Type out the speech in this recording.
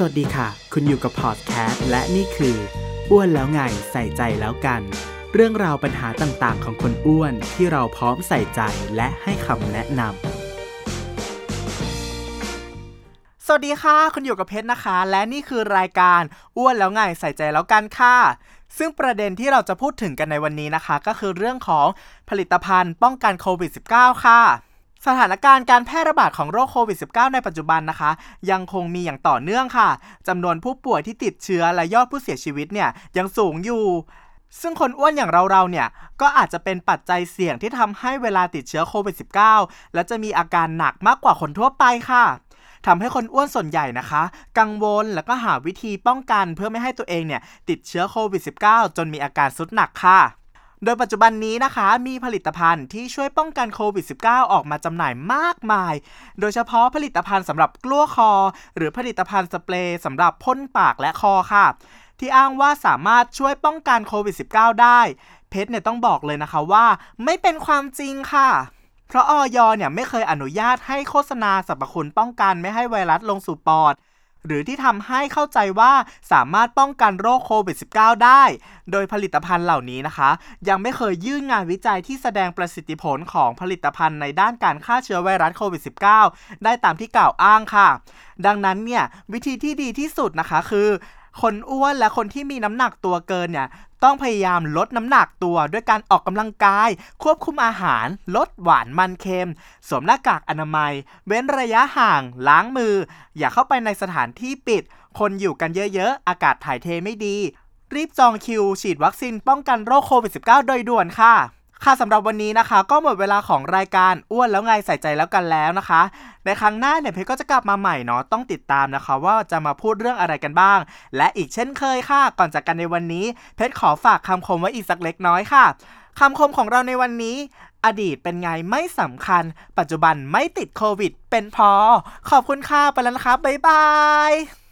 สวัสดีค่ะ คุณอยู่กับพอดแคสต์และนี่คือ อ้วนแล้วไงใส่ใจแล้วกัน เรื่องราวปัญหาต่างๆ ของคนอ้วนที่เราพร้อมใส่ใจและให้คำแนะนำสวัสดีค่ะ คุณอยู่กับเพชรนะคะ และนี่คือรายการอ้วนแล้วไงใส่ใจแล้วกันค่ะ ซึ่งประเด็นที่เราจะพูดถึงกันในวันนี้นะคะ ก็คือเรื่องของผลิตภัณฑ์ป้องกันโควิด -19 ค่ะ สถานการณ์การแพร่ระบาดของโรคโควิด -19 ในปัจจุบันนะคะ ยังคงมีอย่างต่อเนื่องค่ะจำนวนผู้ป่วยที่ติดเชื้อและยอดผู้เสียชีวิตเนี่ยยังสูงอยู่ ซึ่งคนอ้วนอย่างเราๆเนี่ย ก็อาจจะเป็นปัจจัยเสี่ยงที่ทำให้เวลาติดเชื้อโควิด -19 และจะมีอาการหนักมากกว่าคนทั่วไปค่ะทำให้คนอ้วนส่วนใหญ่นะคะ กังวลแล้วก็หาวิธีป้องกันเพื่อไม่ให้ตัวเองเนี่ยติดเชื้อโควิด -19 จนมีอาการสุดหนักค่ะ โดยปัจจุบันนี้นะคะ มีผลิตภัณฑ์ที่ช่วยป้องกันโควิด -19 ออกมาจำหน่ายมากมาย โดยเฉพาะผลิตภัณฑ์สำหรับกลั้วคอ หรือผลิตภัณฑ์สเปรย์สำหรับพ่นปากและคอค่ะ ที่อ้างว่าสามารถช่วยป้องกันโควิด -19 ได้ เพชรเนี่ยต้องบอกเลยนะคะว่า ไม่เป็นความจริงค่ะ เพราะออยเนี่ยไม่เคยอนุญาตให้โฆษณาสรรพคุณป้องกันไม่ให้ไวรัสลงสู่ปอด หรือที่ทำให้เข้าใจว่าสามารถป้องกันโรคโควิด -19 ได้ โดยผลิตภัณฑ์เหล่านี้นะคะ ยังไม่เคยยื่นงานวิจัยที่แสดงประสิทธิผลของผลิตภัณฑ์ในด้านการฆ่าเชื้อไวรัสโควิด -19 ได้ตามที่กล่าวอ้างค่ะ ดังนั้นเนี่ยวิธีที่ดีที่สุดนะคะคือ คนอ้วนและคนที่มีน้ำหนักตัวเกินเนี่ยต้องพยายามลดน้ำหนักตัวด้วยการออกกำลังกาย ควบคุมอาหาร ลดหวานมันเค็ม สวมหน้ากากอนามัย เว้นระยะห่าง ล้างมือ อย่าเข้าไปในสถานที่ปิด คนอยู่กันเยอะๆ อากาศถ่ายเทไม่ดี รีบจองคิว ฉีดวัคซีนป้องกันโรคโควิด -19 โดยด่วนค่ะ ค่ะสำหรับวันนี้นะคะ ก็หมดเวลาของรายการอ้วนแล้วไงใส่ใจแล้วกันแล้วนะคะ ในครั้งหน้าเนี่ยเพชรก็จะกลับมาใหม่เนาะต้องติดตามนะคะ ว่าจะมาพูดเรื่องอะไรกันบ้าง และอีกเช่นเคยค่ะ ก่อนจากกันในวันนี้ เพชรขอฝากคำคมไว้อีกสักเล็กน้อยค่ะคำคมของเราในวันนี้ อดีตเป็นไงไม่สำคัญ ปัจจุบันไม่ติดโควิด เป็นพอ ขอบคุณค่ะไปแล้วนะคะบ๊ายบาย